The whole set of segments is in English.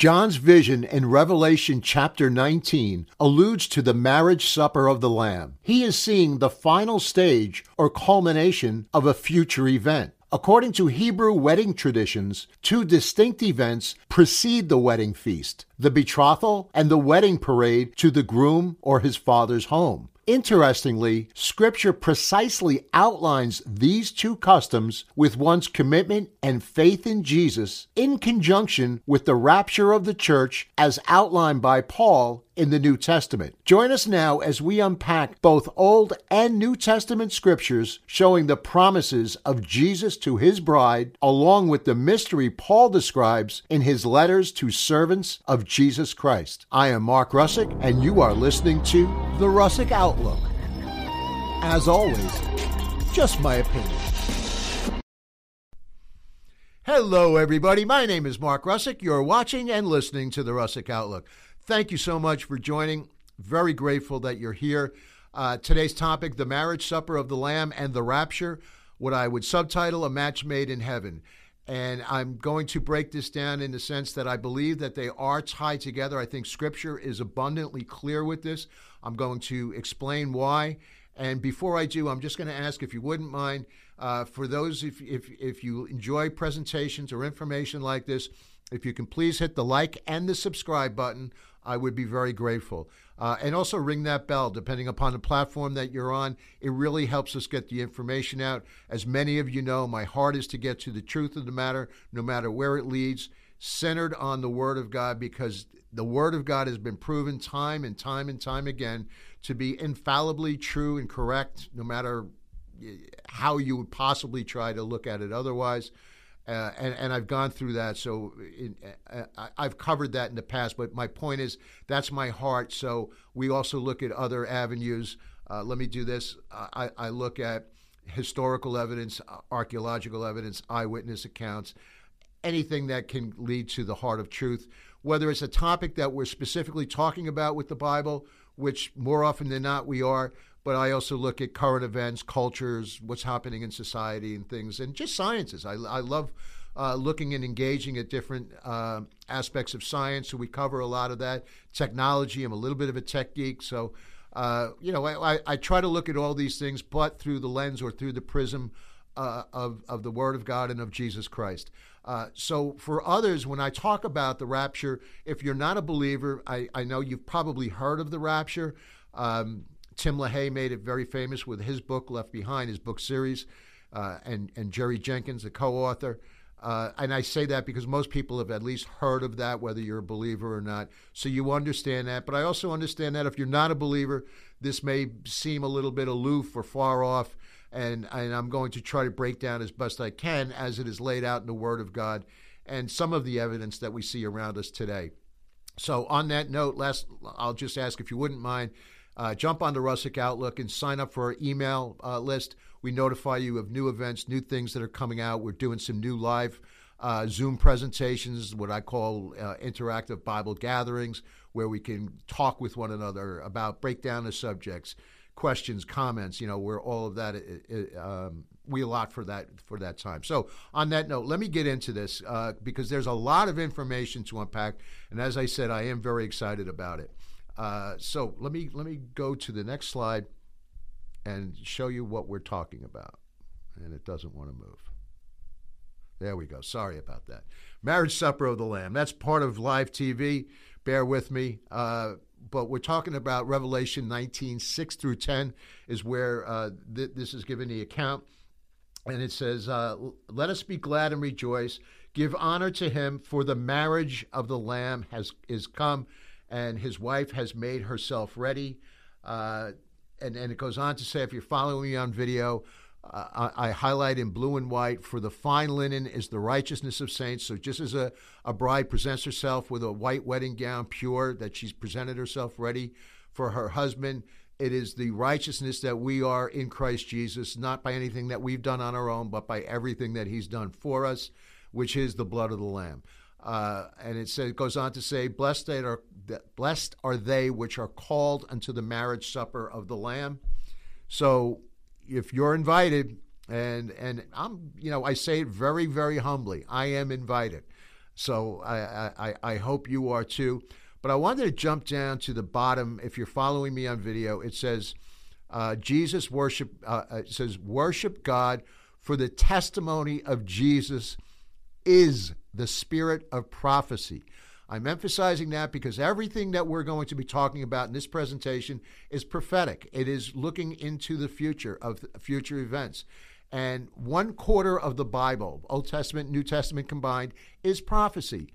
John's vision in Revelation chapter 19 alludes to the marriage supper of the Lamb. He is seeing the final stage or culmination of a future event. According to Hebrew wedding traditions, two distinct events precede the wedding feast the betrothal and the wedding parade to the groom or his father's home. Interestingly, Scripture precisely outlines these two customs with one's commitment and faith in Jesus in conjunction with the rapture of the church as outlined by Paul in the New Testament. Join us now as we unpack both Old and New Testament scriptures showing the promises of Jesus to his bride, along with the mystery Paul describes in his letters to servants of Jesus Christ. I am Mark Russick, and you are listening to The Russick Outlook. As always, just my opinion. Hello, everybody. My name is Mark Russick. You're watching and listening to The Russick Outlook. Thank you so much for joining. Very grateful that you're here. Uh, today's topic the marriage supper of the Lamb and the rapture, what I would subtitle a match made in heaven. And I'm going to break this down in the sense that I believe that they are tied together. I think scripture is abundantly clear with this. I'm going to explain why. And before I do, I'm just going to ask if you wouldn't mind, uh, for those, if, if, if you enjoy presentations or information like this, if you can please hit the like and the subscribe button. I would be very grateful. Uh, and also ring that bell, depending upon the platform that you're on. It really helps us get the information out. As many of you know, my heart is to get to the truth of the matter, no matter where it leads, centered on the Word of God, because the Word of God has been proven time and time and time again to be infallibly true and correct, no matter how you would possibly try to look at it otherwise. Uh, and, and I've gone through that, so in, uh, I've covered that in the past. But my point is, that's my heart. So we also look at other avenues. Uh, let me do this. I, I, look at historical evidence, archaeological evidence, eyewitness accounts, anything that can lead to the heart of truth. Whether it's a topic that we're specifically talking about with the Bible, which more often than not we are, but I also look at current events, cultures, what's happening in society, and things, and just sciences. I, I love uh, looking and engaging at different uh, aspects of science. So we cover a lot of that. Technology. I'm a little bit of a tech geek, so uh, you know I, I, try to look at all these things, but through the lens or through the prism uh, of of the Word of God and of Jesus Christ. Uh, so for others, when I talk about the rapture, if you're not a believer, I, I know you've probably heard of the rapture. Um, Tim LaHaye made it very famous with his book Left Behind, his book series, uh, and and Jerry Jenkins, the co-author. Uh, and I say that because most people have at least heard of that, whether you're a believer or not. So you understand that. But I also understand that if you're not a believer, this may seem a little bit aloof or far off. And, and I'm going to try to break down as best I can as it is laid out in the Word of God and some of the evidence that we see around us today. So, on that note, last, I'll just ask if you wouldn't mind uh, jump on the Russick Outlook and sign up for our email uh, list. We notify you of new events, new things that are coming out. We're doing some new live uh, Zoom presentations, what I call uh, interactive Bible gatherings, where we can talk with one another about breakdown of subjects, questions, comments. You know, where all of that it, it, um, we allot for that for that time. So, on that note, let me get into this uh, because there's a lot of information to unpack, and as I said, I am very excited about it. Uh, so let me let me go to the next slide and show you what we're talking about. And it doesn't want to move. There we go. Sorry about that. Marriage Supper of the Lamb. That's part of live TV. Bear with me. Uh, but we're talking about Revelation 19, 6 through 10 is where uh, th- this is given the account. And it says, uh, Let us be glad and rejoice. Give honor to him, for the marriage of the Lamb has is come and his wife has made herself ready. Uh, and, and it goes on to say, if you're following me on video, uh, I, I, highlight in blue and white for the fine linen is the righteousness of saints. So just as a, a bride presents herself with a white wedding gown, pure, that she's presented herself ready for her husband, it is the righteousness that we are in Christ Jesus, not by anything that we've done on our own, but by everything that he's done for us, which is the blood of the Lamb. Uh, and it, says, goes on to say, blessed are, blessed are they which are called unto the marriage supper of the Lamb. So if you're invited, and, and I'm, you know, I say it very, very humbly, I am invited. So I, I, I hope you are too. But I wanted to jump down to the bottom. If you're following me on video, it says uh, Jesus worship. Uh, uh it says worship God for the testimony of Jesus is the spirit of prophecy. I'm emphasizing that because everything that we're going to be talking about in this presentation is prophetic. It is looking into the future of future events. And one quarter of the Bible, Old Testament, New Testament combined, is prophecy.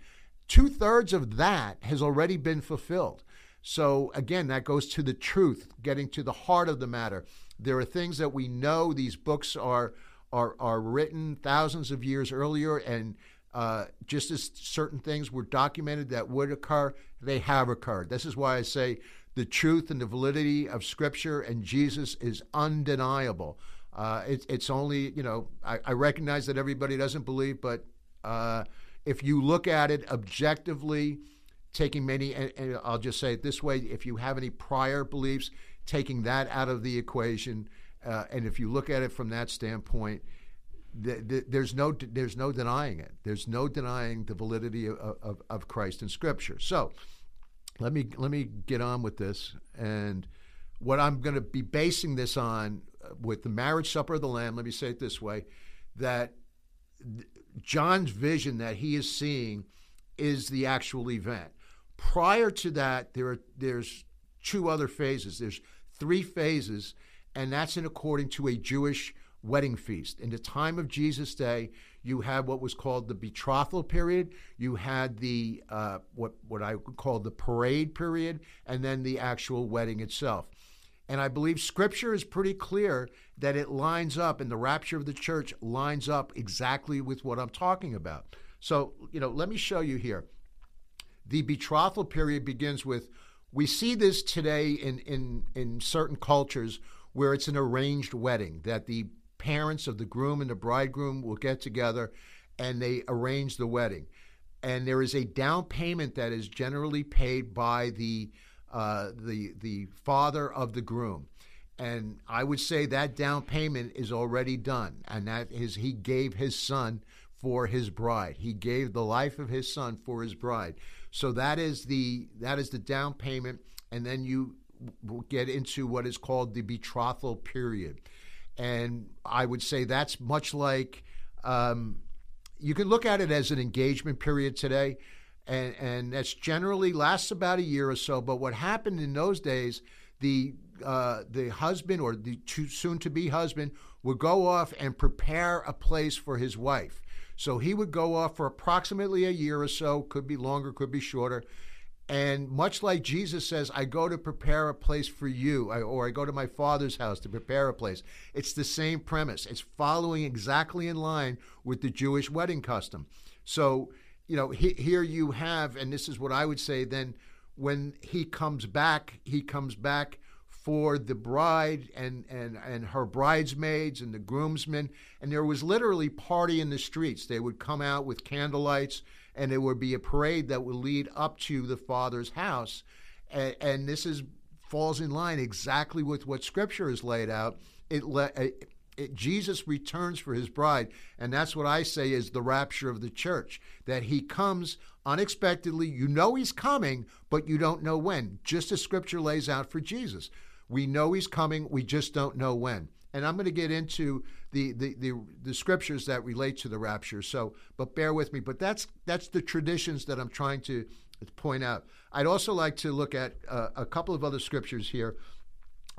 Two thirds of that has already been fulfilled. So again, that goes to the truth, getting to the heart of the matter. There are things that we know these books are are are written thousands of years earlier, and uh, just as certain things were documented that would occur, they have occurred. This is why I say the truth and the validity of Scripture and Jesus is undeniable. Uh, it, it's only, you know, I, I, recognize that everybody doesn't believe, but uh, if you look at it objectively, taking many, and, and, I'll just say it this way if you have any prior beliefs, taking that out of the equation, uh, and if you look at it from that standpoint, the, the, there's no there's no denying it. There's no denying the validity of, of, of Christ in Scripture. So let me let me get on with this and what I'm going to be basing this on uh, with the marriage supper of the Lamb, let me say it this way that John's vision that he is seeing is the actual event. Prior to that, there are, there's two other phases. There's three phases, and that's in according to a Jewish wedding feast. In the time of Jesus' day, you had what was called the betrothal period. You had the uh, what what I would call the parade period, and then the actual wedding itself. And I believe scripture is pretty clear that it lines up, and the rapture of the church lines up exactly with what I'm talking about. So, you know, let me show you here. The betrothal period begins with, we see this today in, in, in certain cultures where it's an arranged wedding, that the parents of the groom and the bridegroom will get together and they arrange the wedding. And there is a down payment that is generally paid by the uh, the the father of the groom. And I would say that down payment is already done, and that is he gave his son for his bride. He gave the life of his son for his bride. So that is the that is the down payment, and then you get into what is called the betrothal period. And I would say that's much like um, you can look at it as an engagement period today and and that's generally lasts about a year or so. But what happened in those days, the uh, the husband or the soon to be husband would go off and prepare a place for his wife. So he would go off for approximately a year or so, could be longer, could be shorter. And much like Jesus says, I go to prepare a place for you, or I go to my father's house to prepare a place. It's the same premise. It's following exactly in line with the Jewish wedding custom. So you know, he, here you have, and this is what I would say then when he comes back, he comes back for the bride and, and, and her bridesmaids and the groomsmen. And there was literally party in the streets. They would come out with candlelights and it would be a parade that would lead up to the father's house. And, and this is falls in line exactly with what scripture has laid out. It, it, Jesus returns for his bride. And that's what I say is the rapture of the church that he comes unexpectedly. You know he's coming, but you don't know when, just as scripture lays out for Jesus. We know he's coming, we just don't know when. And I'm going to get into the, the, the, the scriptures that relate to the rapture. So, but bear with me. But that's that's the traditions that I'm trying to point out. I'd also like to look at uh, a couple of other scriptures here.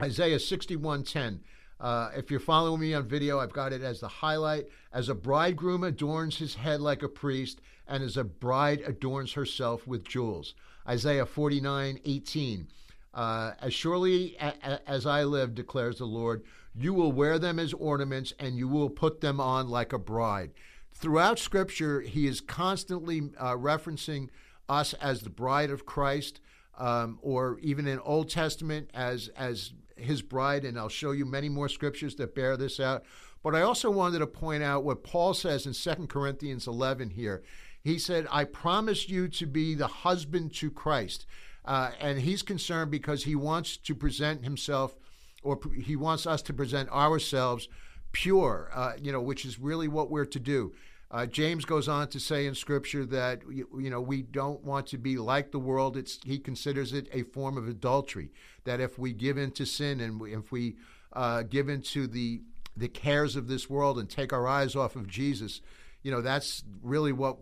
Isaiah 61:10 uh, if you're following me on video, I've got it as the highlight. As a bridegroom adorns his head like a priest, and as a bride adorns herself with jewels. Isaiah 49:18. Uh, as surely as I live, declares the Lord, you will wear them as ornaments and you will put them on like a bride. Throughout Scripture, he is constantly uh, referencing us as the bride of Christ, um, or even in Old Testament as as his bride, and I'll show you many more scriptures that bear this out. But I also wanted to point out what Paul says in 2 Corinthians 11 here. He said, I promise you to be the husband to Christ. Uh, and he's concerned because he wants to present himself, or he wants us to present ourselves pure, uh, you know, which is really what we're to do. Uh, James goes on to say in Scripture that you, you, know we don't want to be like the world. It's he considers it a form of adultery. That if we give in to sin and we, if we uh, give into the the cares of this world and take our eyes off of Jesus, you know that's really what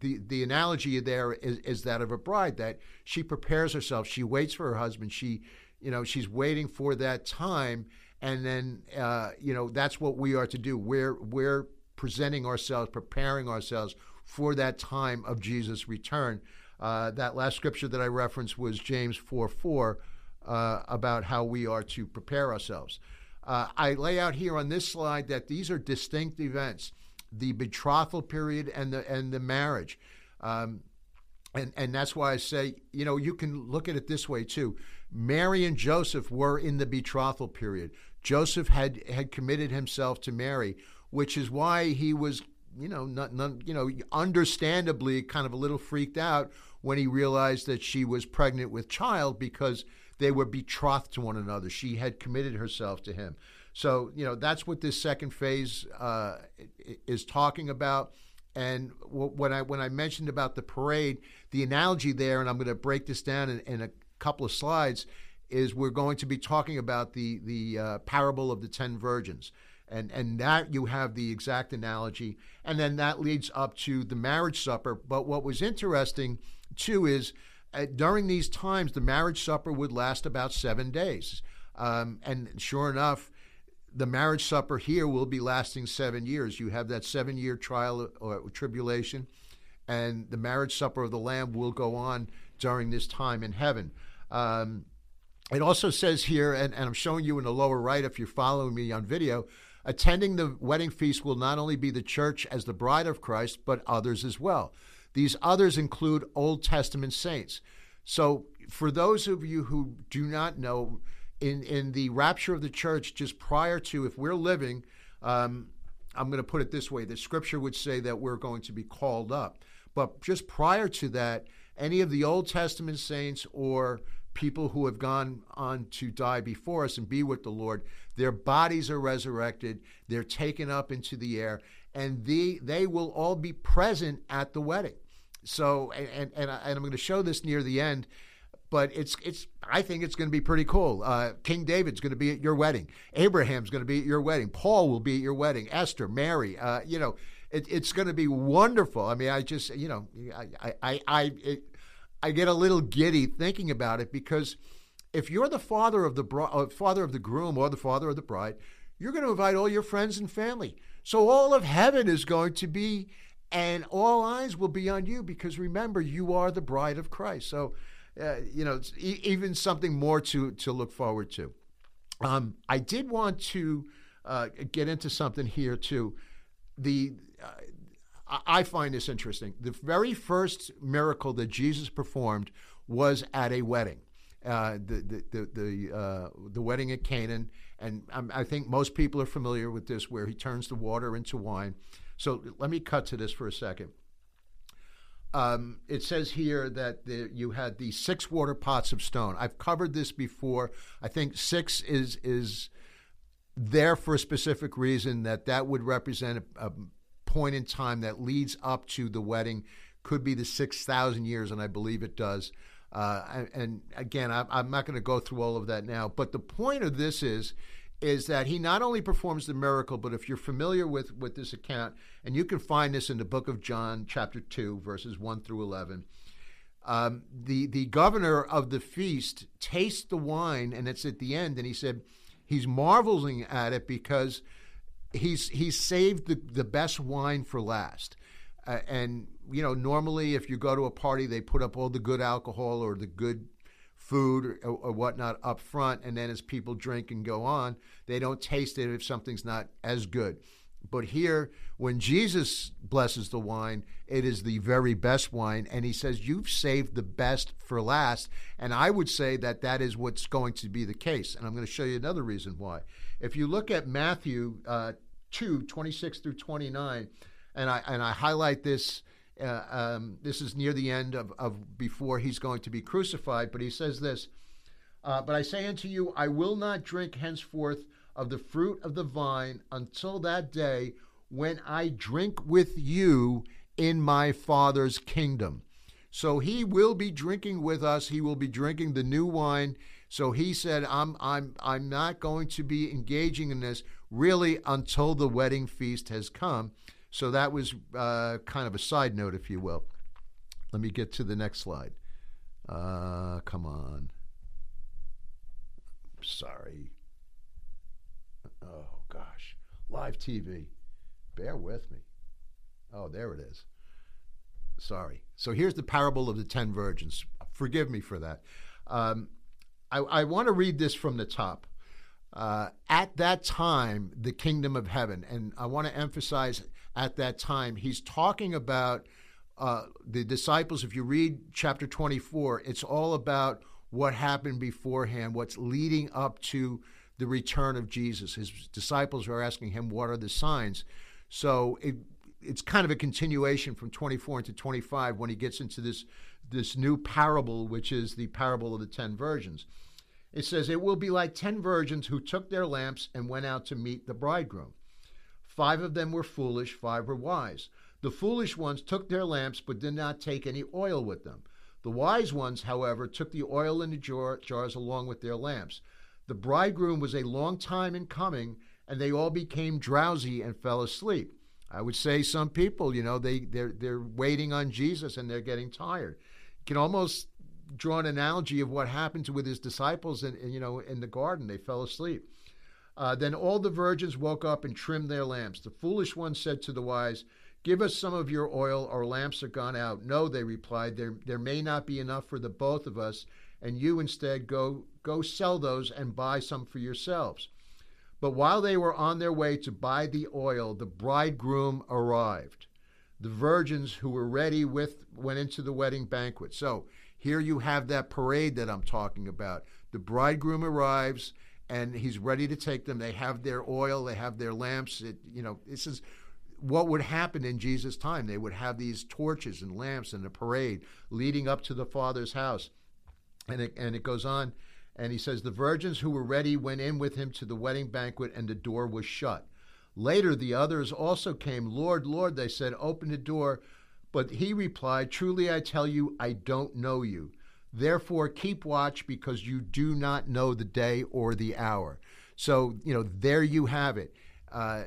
the the analogy there is, is that of a bride that she prepares herself. She waits for her husband. She you know she's waiting for that time and then uh, you know that's what we are to do. We're we're presenting ourselves, preparing ourselves for that time of Jesus' return. Uh, that last scripture that I referenced was James 4 4 uh, about how we are to prepare ourselves. Uh, I lay out here on this slide that these are distinct events the betrothal period and the, and the marriage. Um, and, and that's why I say, you know, you can look at it this way too. Mary and Joseph were in the betrothal period. Joseph had, had committed himself to Mary which is why he was, you know, not, not, you know, understandably kind of a little freaked out when he realized that she was pregnant with child because they were betrothed to one another. She had committed herself to him. So, you know, that's what this second phase uh, is talking about. And when I when I mentioned about the parade, the analogy there, and I'm going to break this down in, in a couple of slides, is we're going to be talking about the the uh, parable of the ten virgins. And and that you have the exact analogy. And then that leads up to the marriage supper. But what was interesting too is uh, during these times the marriage supper would last about seven days. Um, and sure enough the marriage supper here will be lasting seven years. You have that seven year trial or tribulation and the marriage supper of the lamb will go on during this time in heaven um, it also says here, and, and, I'm showing you in the lower right if you're following me on video, Attending the wedding feast will not only be the church as the bride of Christ, but others as well. These others include Old Testament saints. So, for those of you who do not know, in, in the rapture of the church, just prior to, if we're living, um, I'm going to put it this way the scripture would say that we're going to be called up. But just prior to that, any of the Old Testament saints or people who have gone on to die before us and be with the Lord, their bodies are resurrected, they're taken up into the air, and they, they will all be present at the wedding. So, and, and, and I'm going to show this near the end, but it's, it's I think it's going to be pretty cool. Uh, King David's going to be at your wedding, Abraham's going to be at your wedding, Paul will be at your wedding, Esther, Mary, uh, you know. It, it's going to be wonderful. I mean, I just, you know, I, I, I, it, I get a little giddy thinking about it because if you're the father of the uh, father of the groom or the father of the bride, you're going to invite all your friends and family. So all of heaven is going to be, and all eyes will be on you because remember, you are the bride of Christ. So, uh, you know, e- even something more to to look forward to. Um, I did want to uh, get into something here too. The uh, I find this interesting. The very first miracle that Jesus performed was at a wedding, uh, the the the the, uh, the, wedding at Canaan, and I think most people are familiar with this, where he turns the water into wine. So let me cut to this for a second. Um, it says here that the, you had the six water pots of stone. I've covered this before. I think six is is there for a specific reason that that would represent a, a point in time that leads up to the wedding could be the 6,000 years, and I believe it does. Uh, and again, I'm not going to go through all of that now, but the point of this is is that he not only performs the miracle, but if you're familiar with, with this account, and you can find this in the book of John, chapter 2, verses 1 through 11, um, the, the governor of the feast tastes the wine, and it's at the end, and he said he's marveling at it because he's he's saved the, the best wine for last. Uh, and you know, normally if you go to a party, they put up all the good alcohol or the good food or, or, whatnot up front, and then as people drink and go on, they don't taste it if something's not as good. But here, when Jesus blesses the wine, it is the very best wine. And he says, You've saved the best for last. And I would say that that is what's going to be the case. And I'm going to show you another reason why. If you look at Matthew uh, 2, 26 through 29, and I, and I highlight this. Uh, um, this is near the end of, of before he's going to be crucified, but he says this uh, But I say unto you, I will not drink henceforth of the fruit of the vine until that day when I drink with you in my Father's kingdom. So he will be drinking with us. He will be drinking the new wine. So he said, I'm, I'm, I'm not going to be engaging in this really until the wedding feast has come. So that was uh, kind of a side note, if you will. Let me get to the next slide. Uh, come on. Sorry. Oh, gosh. Live TV. Bear with me. Oh, there it is. Sorry. So here's the parable of the ten virgins. Forgive me for that. Um, I, I want to read this from the top. Uh, at that time, the kingdom of heaven, and I want to emphasize at that time, he's talking about uh, the disciples. If you read chapter 24, it's all about what happened beforehand, what's leading up to the return of Jesus. His disciples are asking him, What are the signs? So it, it's kind of a continuation from 24 into 25 when he gets into this this new parable, which is the parable of the ten virgins. It says, It will be like ten virgins who took their lamps and went out to meet the bridegroom. Five of them were foolish, five were wise. The foolish ones took their lamps, but did not take any oil with them. The wise ones, however, took the oil in the jar, jars along with their lamps. The bridegroom was a long time in coming, and they all became drowsy and fell asleep. I would say some people, you know, they they're they're waiting on Jesus and they're getting tired. You can almost draw an analogy of what happened with his disciples, in, in you know, in the garden. They fell asleep. Uh, then all the virgins woke up and trimmed their lamps. The foolish one said to the wise, "Give us some of your oil. Our lamps are gone out." No, they replied, "There there may not be enough for the both of us, and you instead go go sell those and buy some for yourselves." But while they were on their way to buy the oil, the bridegroom arrived. The virgins who were ready with went into the wedding banquet. So here you have that parade that I'm talking about. The bridegroom arrives and he's ready to take them. They have their oil, they have their lamps. It, you know, this is what would happen in Jesus' time. They would have these torches and lamps and a parade leading up to the Father's house. And it, and it goes on and he says, The virgins who were ready went in with him to the wedding banquet, and the door was shut. Later, the others also came. Lord, Lord, they said, Open the door. But he replied, Truly I tell you, I don't know you. Therefore, keep watch because you do not know the day or the hour. So, you know, there you have it. Uh,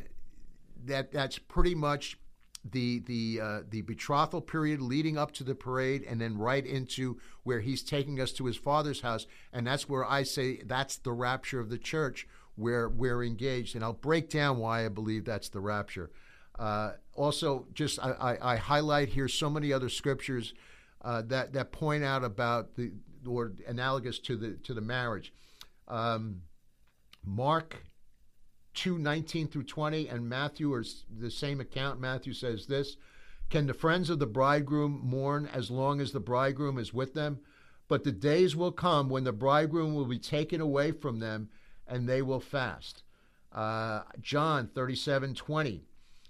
that that's pretty much the the uh, the betrothal period leading up to the parade, and then right into where he's taking us to his father's house, and that's where I say that's the rapture of the church, where we're engaged, and I'll break down why I believe that's the rapture. Uh, also, just I, I, I, highlight here so many other scriptures uh, that that point out about the or analogous to the to the marriage. Um, Mark 2 19 through 20, and Matthew are the same account. Matthew says this Can the friends of the bridegroom mourn as long as the bridegroom is with them? But the days will come when the bridegroom will be taken away from them, and they will fast. Uh, John 37 20.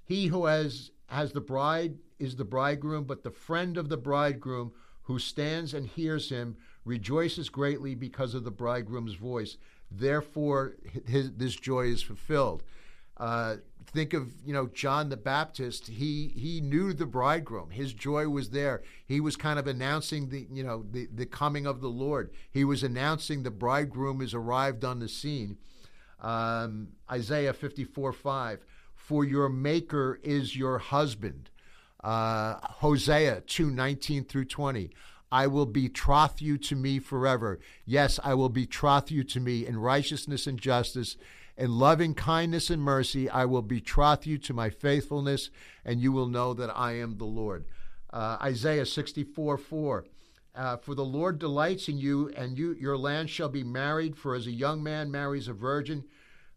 He who has, has the bride is the bridegroom, but the friend of the bridegroom who stands and hears him rejoices greatly because of the bridegroom's voice. Therefore, his, this joy is fulfilled. Uh, think of you know John the Baptist. He he knew the bridegroom. His joy was there. He was kind of announcing the you know the the coming of the Lord. He was announcing the bridegroom has arrived on the scene. Um, Isaiah fifty four five. For your Maker is your husband. Uh, Hosea two nineteen through twenty. I will betroth you to me forever. Yes, I will betroth you to me in righteousness and justice. In loving kindness and mercy, I will betroth you to my faithfulness, and you will know that I am the Lord. Uh, Isaiah 64 4. Uh, for the Lord delights in you, and you, your land shall be married. For as a young man marries a virgin,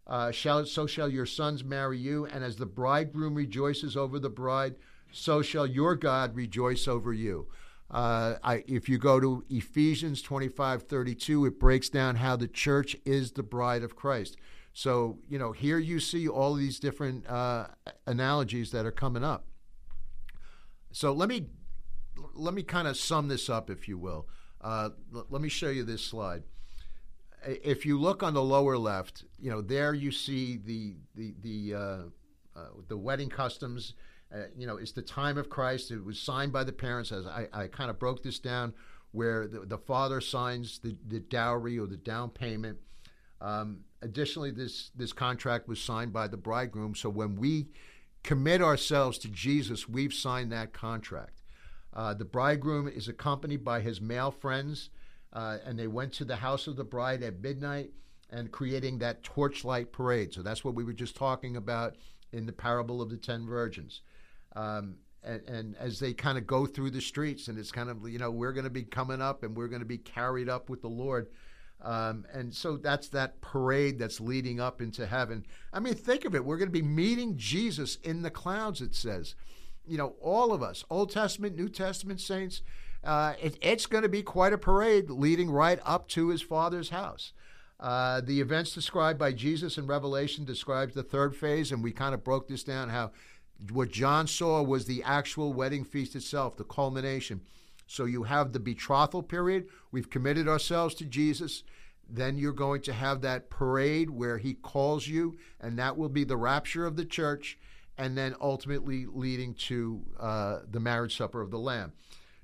uh, shall, so shall your sons marry you. And as the bridegroom rejoices over the bride, so shall your God rejoice over you. Uh, I, if you go to Ephesians 25 32, it breaks down how the church is the bride of Christ. So, you know, here you see all these different uh, analogies that are coming up. So let me let me kind of sum this up, if you will. Uh, l- let me show you this slide. If you look on the lower left, you know there you see the the the uh, uh, the wedding customs. Uh, you know, it's the time of Christ. It was signed by the parents. As I, I kind of broke this down, where the, the father signs the, the dowry or the down payment. Um, additionally, this this contract was signed by the bridegroom. So when we commit ourselves to Jesus, we've signed that contract. Uh, the bridegroom is accompanied by his male friends, uh, and they went to the house of the bride at midnight and creating that torchlight parade. So that's what we were just talking about in the parable of the ten virgins. Um, and, and, as they kind of go through the streets, and it's kind of you know we're going to be coming up and we're going to be carried up with the Lord. Um, and so that's that parade that's leading up into heaven. I mean, think of it. We're going to be meeting Jesus in the clouds, it says. You know, all of us, Old Testament, New Testament saints, uh, it, it's going to be quite a parade leading right up to his Father's house. Uh, the events described by Jesus in Revelation describes the third phase, and we kind of broke this down how what John saw was the actual wedding feast itself, the culmination. So you have the betrothal period. We've committed ourselves to Jesus. Then you're going to have that parade where he calls you, and that will be the rapture of the church, and then ultimately leading to uh, the marriage supper of the Lamb.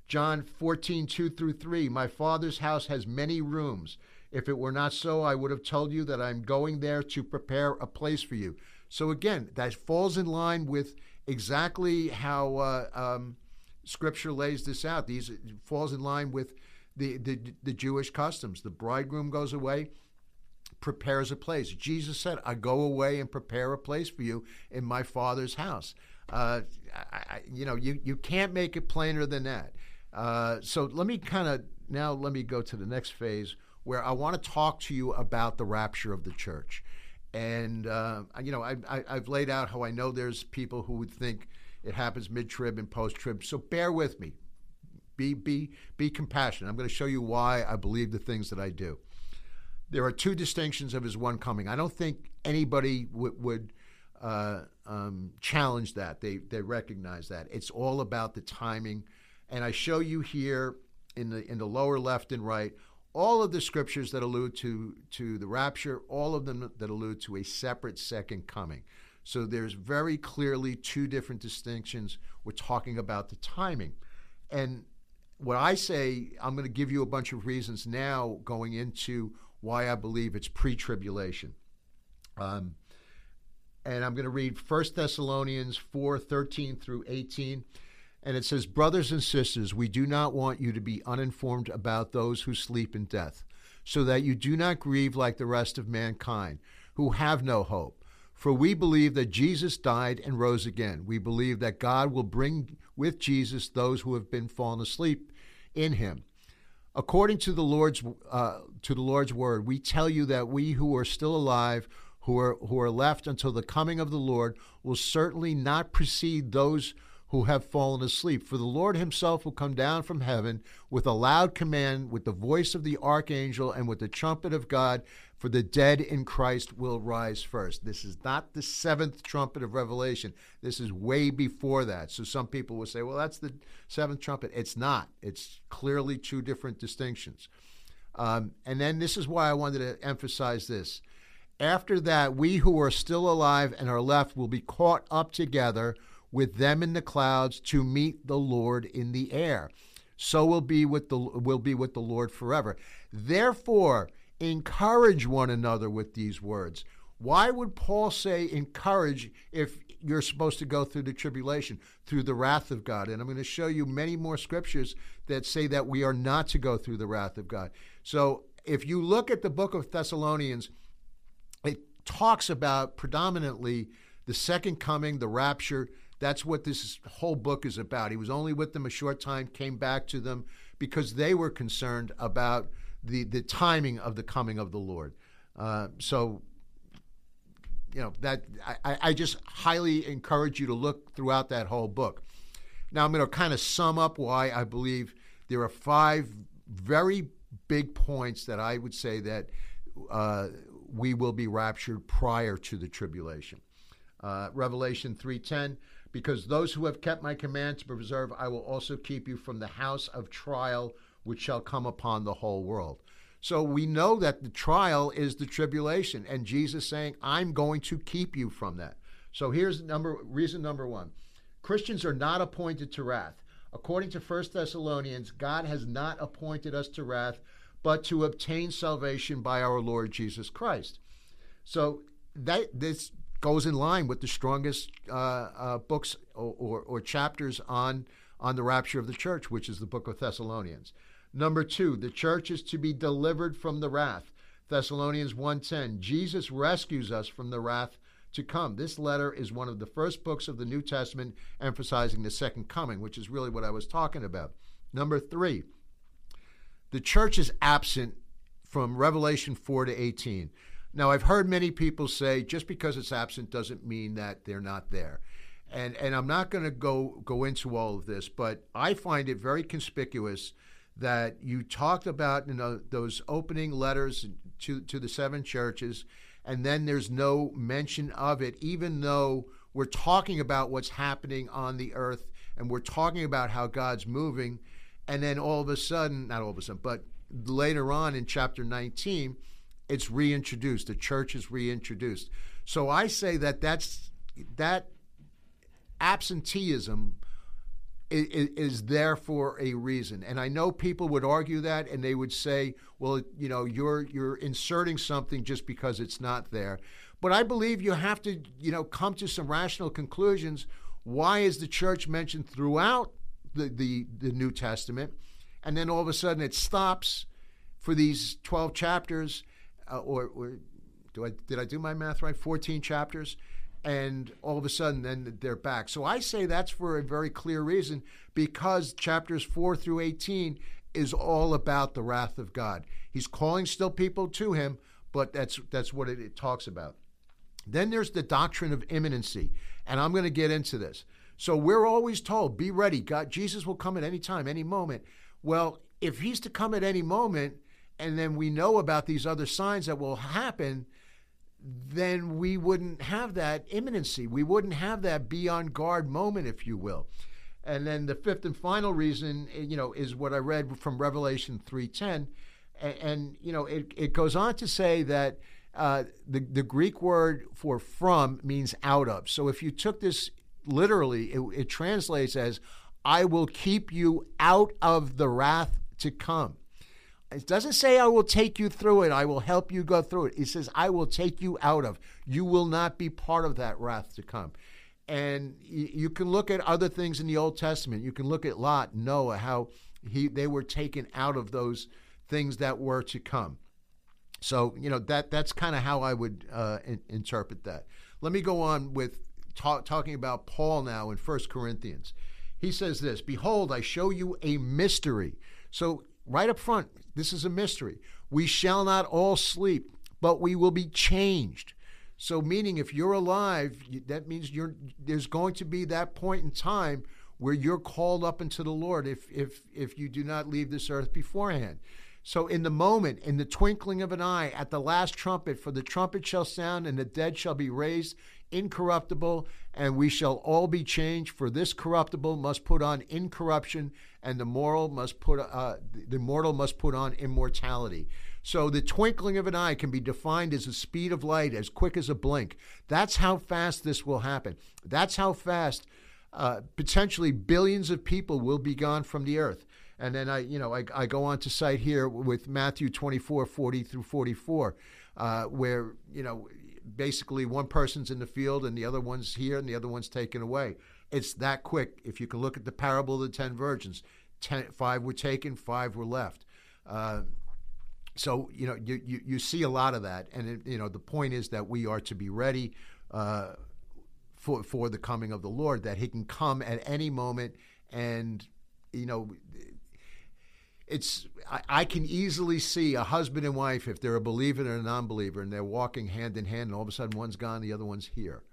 John 14, 2 through 3 My Father's house has many rooms. If it were not so, I would have told you that I'm going there to prepare a place for you. So again, that falls in line with exactly how uh, um, Scripture lays this out. These falls in line with the, the the Jewish customs. The bridegroom goes away, prepares a place. Jesus said, "I go away and prepare a place for you in my Father's house." Uh, I, you know, you you can't make it plainer than that. Uh, so let me kind of now let me go to the next phase where I want to talk to you about the rapture of the church. And, uh, you know, I, I, I've laid out how I know there's people who would think it happens mid trib and post trib. So bear with me. Be, be, be compassionate. I'm going to show you why I believe the things that I do. There are two distinctions of his one coming. I don't think anybody w- would uh, um, challenge that. They, they recognize that. It's all about the timing. And I show you here in the, in the lower left and right all of the scriptures that allude to, to the rapture, all of them that allude to a separate second coming. So there's very clearly two different distinctions. We're talking about the timing. And what I say, I'm going to give you a bunch of reasons now going into why I believe it's pre tribulation. Um, and I'm going to read 1 Thessalonians 4 13 through 18. And it says, Brothers and sisters, we do not want you to be uninformed about those who sleep in death, so that you do not grieve like the rest of mankind, who have no hope. For we believe that Jesus died and rose again. We believe that God will bring with Jesus those who have been fallen asleep in him. According to the Lord's uh, to the Lord's word, we tell you that we who are still alive, who are who are left until the coming of the Lord, will certainly not precede those who have fallen asleep. For the Lord himself will come down from heaven with a loud command, with the voice of the archangel, and with the trumpet of God, for the dead in Christ will rise first. This is not the seventh trumpet of Revelation. This is way before that. So some people will say, well, that's the seventh trumpet. It's not. It's clearly two different distinctions. Um, and then this is why I wanted to emphasize this. After that, we who are still alive and are left will be caught up together with them in the clouds to meet the Lord in the air. So will be with the will be with the Lord forever. Therefore, encourage one another with these words. Why would Paul say encourage if you're supposed to go through the tribulation, through the wrath of God? And I'm going to show you many more scriptures that say that we are not to go through the wrath of God. So if you look at the book of Thessalonians, it talks about predominantly the second coming, the rapture, that's what this whole book is about. He was only with them a short time, came back to them because they were concerned about the, the timing of the coming of the Lord. Uh, so, you know, that I, I just highly encourage you to look throughout that whole book. Now, I'm going to kind of sum up why I believe there are five very big points that I would say that uh, we will be raptured prior to the tribulation. Uh, Revelation 3:10 because those who have kept my command to preserve, I will also keep you from the house of trial which shall come upon the whole world. So we know that the trial is the tribulation, and Jesus saying, I'm going to keep you from that. So here's number reason number one. Christians are not appointed to wrath. According to 1 Thessalonians, God has not appointed us to wrath, but to obtain salvation by our Lord Jesus Christ. So that this goes in line with the strongest uh, uh, books or, or, or chapters on on the rapture of the church, which is the book of Thessalonians. Number two, the church is to be delivered from the wrath. Thessalonians 1:10. Jesus rescues us from the wrath to come. This letter is one of the first books of the New Testament emphasizing the second coming, which is really what I was talking about. Number 3. The church is absent from Revelation 4 to 18. Now, I've heard many people say just because it's absent doesn't mean that they're not there. And and I'm not going to go go into all of this, but I find it very conspicuous that you talked about you know those opening letters to to the seven churches and then there's no mention of it even though we're talking about what's happening on the earth and we're talking about how God's moving and then all of a sudden not all of a sudden but later on in chapter 19 it's reintroduced the church is reintroduced so i say that that's that absenteeism is, is there for a reason. And I know people would argue that, and they would say, "Well, you know, you're you're inserting something just because it's not there." But I believe you have to, you know, come to some rational conclusions. Why is the church mentioned throughout the the, the New Testament, and then all of a sudden it stops for these twelve chapters, uh, or, or do I did I do my math right? Fourteen chapters and all of a sudden then they're back. So I say that's for a very clear reason because chapters 4 through 18 is all about the wrath of God. He's calling still people to him, but that's that's what it, it talks about. Then there's the doctrine of imminency, and I'm going to get into this. So we're always told, be ready. God Jesus will come at any time, any moment. Well, if he's to come at any moment, and then we know about these other signs that will happen, then we wouldn't have that imminency. We wouldn't have that be on guard moment, if you will. And then the fifth and final reason, eh, you know, is what I read from Revelation 3.10. And, and you know, it, it goes on to say that uh, the, the Greek word for from means out of. So if you took this literally, it, it translates as, I will keep you out of the wrath to come. It doesn't say, I will take you through it. I will help you go through it. It says, I will take you out of. You will not be part of that wrath to come. And you can look at other things in the Old Testament. You can look at Lot, Noah, how he they were taken out of those things that were to come. So you know that that's kind of how I would uh, in, interpret that. Let me go on with talk, talking about Paul now in First Corinthians. He says this: "Behold, I show you a mystery." So right up front, this is a mystery. We shall not all sleep, but we will be changed. So, meaning if you're alive, that means you're there's going to be that point in time where you're called up into the Lord if if if you do not leave this earth beforehand. So, in the moment, in the twinkling of an eye, at the last trumpet, for the trumpet shall sound, and the dead shall be raised incorruptible, and we shall all be changed. For this corruptible must put on incorruption, and the moral must put uh, the mortal must put on immortality. So the twinkling of an eye can be defined as the speed of light, as quick as a blink. That's how fast this will happen. That's how fast uh, potentially billions of people will be gone from the earth. And then I, you know, I, I go on to cite here with Matthew 24, 40 through 44, uh, where, you know, basically one person's in the field and the other one's here and the other one's taken away. It's that quick. If you can look at the parable of the ten virgins, ten, five were taken, five were left. Uh, so you know you, you, you see a lot of that, and it, you know the point is that we are to be ready uh, for for the coming of the Lord. That He can come at any moment, and you know it's I, I, can easily see a husband and wife if they're a believer and a non-believer and they're walking hand in hand and all of a sudden one's gone the other one's here.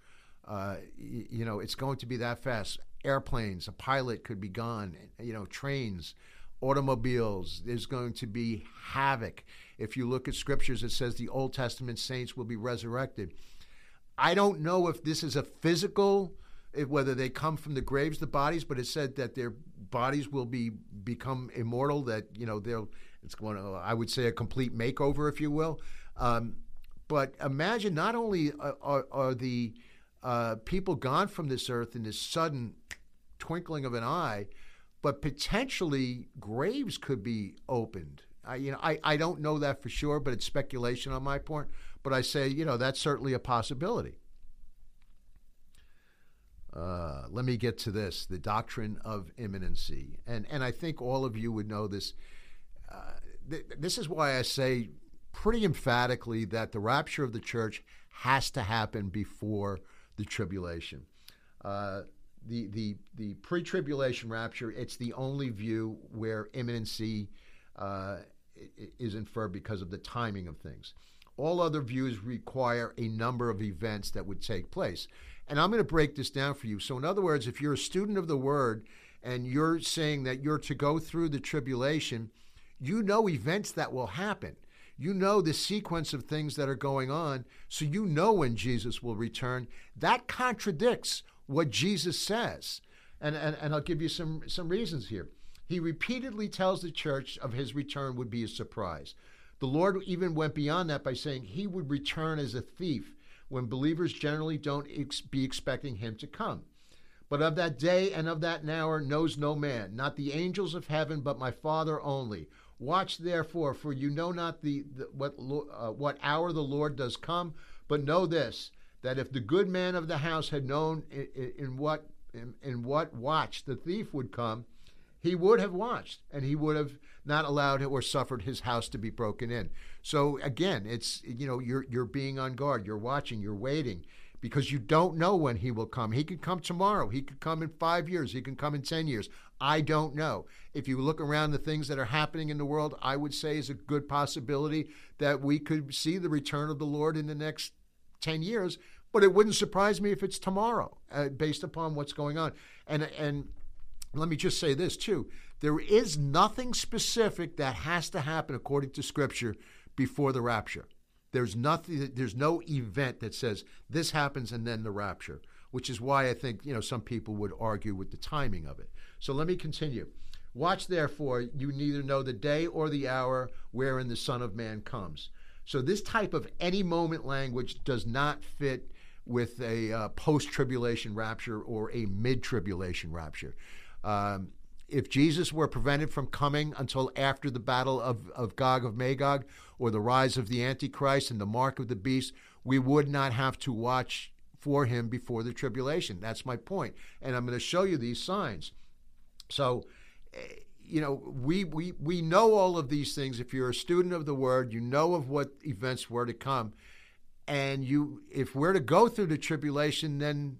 Uh, you, know it's going to be that fast. Airplanes a pilot could be gone you know trains automobiles there's going to be havoc. If you look at scriptures it says the old testament saints will be resurrected. I don't know if this is a physical whether they come from the graves, the bodies, but it said that their bodies will be become immortal. That you know they'll it's going to I would say a complete makeover, if you will. Um, but imagine not only are, are, are the uh, people gone from this earth in this sudden twinkling of an eye, but potentially graves could be opened. I, you know, I, I don't know that for sure, but it's speculation on my part. But I say, you know, that's certainly a possibility. Uh, let me get to this the doctrine of imminency. And, and I think all of you would know this. Uh, th- this is why I say pretty emphatically that the rapture of the church has to happen before the tribulation. Uh, the the the pre-tribulation rapture, it's the only view where imminency uh, is inferred because of the timing of things. All other views require a number of events that would take place. And I'm going to break this down for you. So, in other words, if you're a student of the Word and you're saying that you're to go through the tribulation, you know events that will happen. You know the sequence of things that are going on, so you know when Jesus will return. That contradicts what Jesus says. And, and, and I'll give you some, some reasons here. He repeatedly tells the church of his return would be a surprise. The Lord even went beyond that by saying he would return as a thief when believers generally don't ex- be expecting him to come. But of that day and of that hour knows no man, not the angels of heaven, but my Father only. Watch therefore, for you know not the, the what uh, what hour the Lord does come. But know this: that if the good man of the house had known in, in what in, in, what watch the thief would come, he would have watched, and he would have not allowed or suffered his house to be broken in. So again, it's you know you're you're being on guard, you're watching, you're waiting because you don't know when he will come. He could come tomorrow. He could come in five years. He can come in 10 years. I don't know. If you look around the things that are happening in the world, I would say is a good possibility that we could see the return of the Lord in the next 10 years. But it wouldn't surprise me if it's tomorrow, uh, based upon what's going on. And, and let me just say this too there is nothing specific that has to happen according to Scripture before the rapture. There's nothing. There's no event that says this happens and then the rapture, which is why I think you know some people would argue with the timing of it. So let me continue. Watch therefore, you neither know the day or the hour wherein the Son of Man comes. So this type of any moment language does not fit with a uh, post tribulation rapture or a mid tribulation rapture. Um, if Jesus were prevented from coming until after the battle of, of Gog of Magog or the rise of the Antichrist and the mark of the beast, we would not have to watch for him before the tribulation. That's my point. And I'm going to show you these signs. So, eh, you know, we, we, we know all of these things. If you're a student of the word, you know of what events were to come. And you, if we're to go through the tribulation, then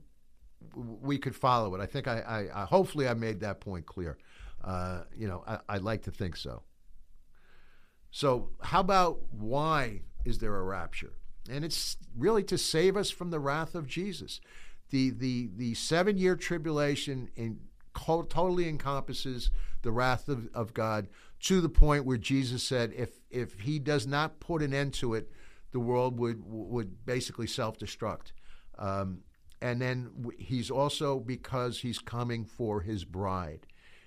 we could follow it. I think I, I, I hopefully I made that point clear. Uh, you know, I, I like to think so. So, how about why is there a rapture? And it's really to save us from the wrath of Jesus. The the the seven year tribulation in, totally encompasses the wrath of, of God to the point where Jesus said, if if He does not put an end to it, the world would would basically self destruct. Um, and then he's also because he's coming for his bride.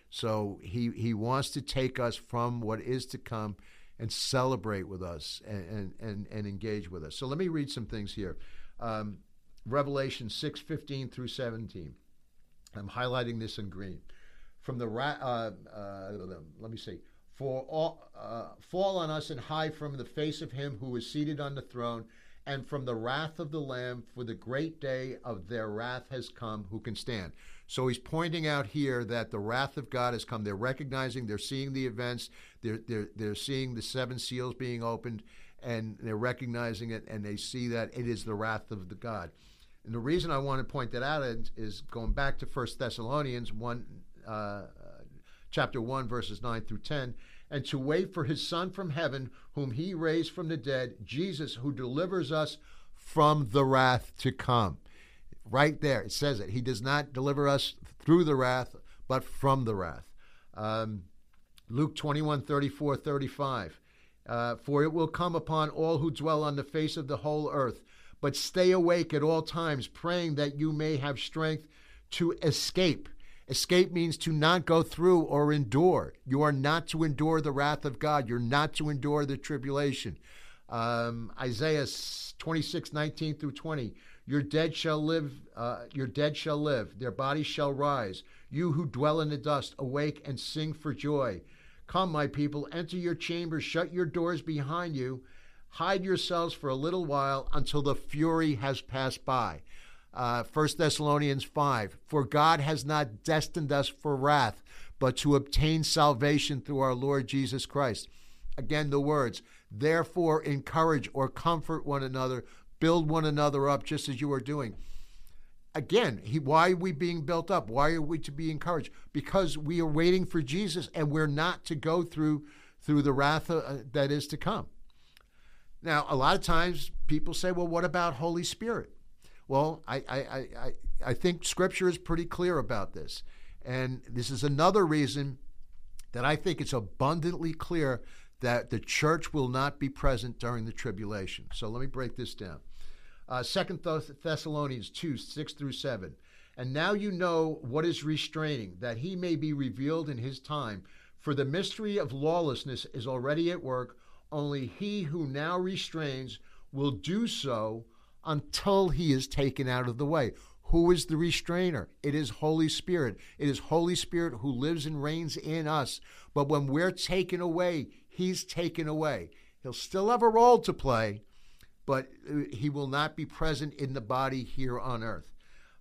So he, he wants to take us from what is to come and celebrate with us and, and, and, engage with us. So let me read some things here. Um, Revelation 6 15 through 17. I'm highlighting this in green. From the, ra- uh, uh, let me see. For all, uh, fall on us and hide from the face of him who is seated on the throne and from the wrath of the Lamb, for the great day of their wrath has come. Who can stand? So he's pointing out here that the wrath of God has come. They're recognizing, they're seeing the events, they're, they're, they're seeing the seven seals being opened, and they're recognizing it, and they see that it is the wrath of the God. And the reason I want to point that out is, is going back to First Thessalonians 1, uh, chapter 1, verses 9 through 10 and to wait for his Son from heaven, whom he raised from the dead, Jesus, who delivers us from the wrath to come. Right there, it says it. He does not deliver us through the wrath, but from the wrath. Um, Luke 21 34 35. Uh, for it will come upon all who dwell on the face of the whole earth. But stay awake at all times, praying that you may have strength to escape Escape means to not go through or endure. You are not to endure the wrath of God. You're not to endure the tribulation. Um, Isaiah 26, 19 through 20. Your dead shall live. Uh, your dead shall live. Their bodies shall rise. You who dwell in the dust, awake and sing for joy. Come, my people, enter your chambers, shut your doors behind you, hide yourselves for a little while until the fury has passed by. Uh, 1 Thessalonians 5 For God has not destined us for wrath, but to obtain salvation through our Lord Jesus Christ. Again, the words, therefore encourage or comfort one another, build one another up, just as you are doing. Again, he, why are we being built up? Why are we to be encouraged? Because we are waiting for Jesus and we're not to go through through the wrath uh, that is to come. Now, a lot of times people say, well, what about Holy Spirit? Well, I, I, I, I think Scripture is pretty clear about this. And this is another reason that I think it's abundantly clear that the church will not be present during the tribulation. So let me break this down. Uh, Second Thessalonians 2 6 through 7. And now you know what is restraining, that he may be revealed in his time. For the mystery of lawlessness is already at work, only he who now restrains will do so until he is taken out of the way. Who is the restrainer? It is Holy Spirit. It is Holy Spirit who lives and reigns in us. But when we're taken away, he's taken away. He'll still have a role to play, but uh, he will not be present in the body here on earth.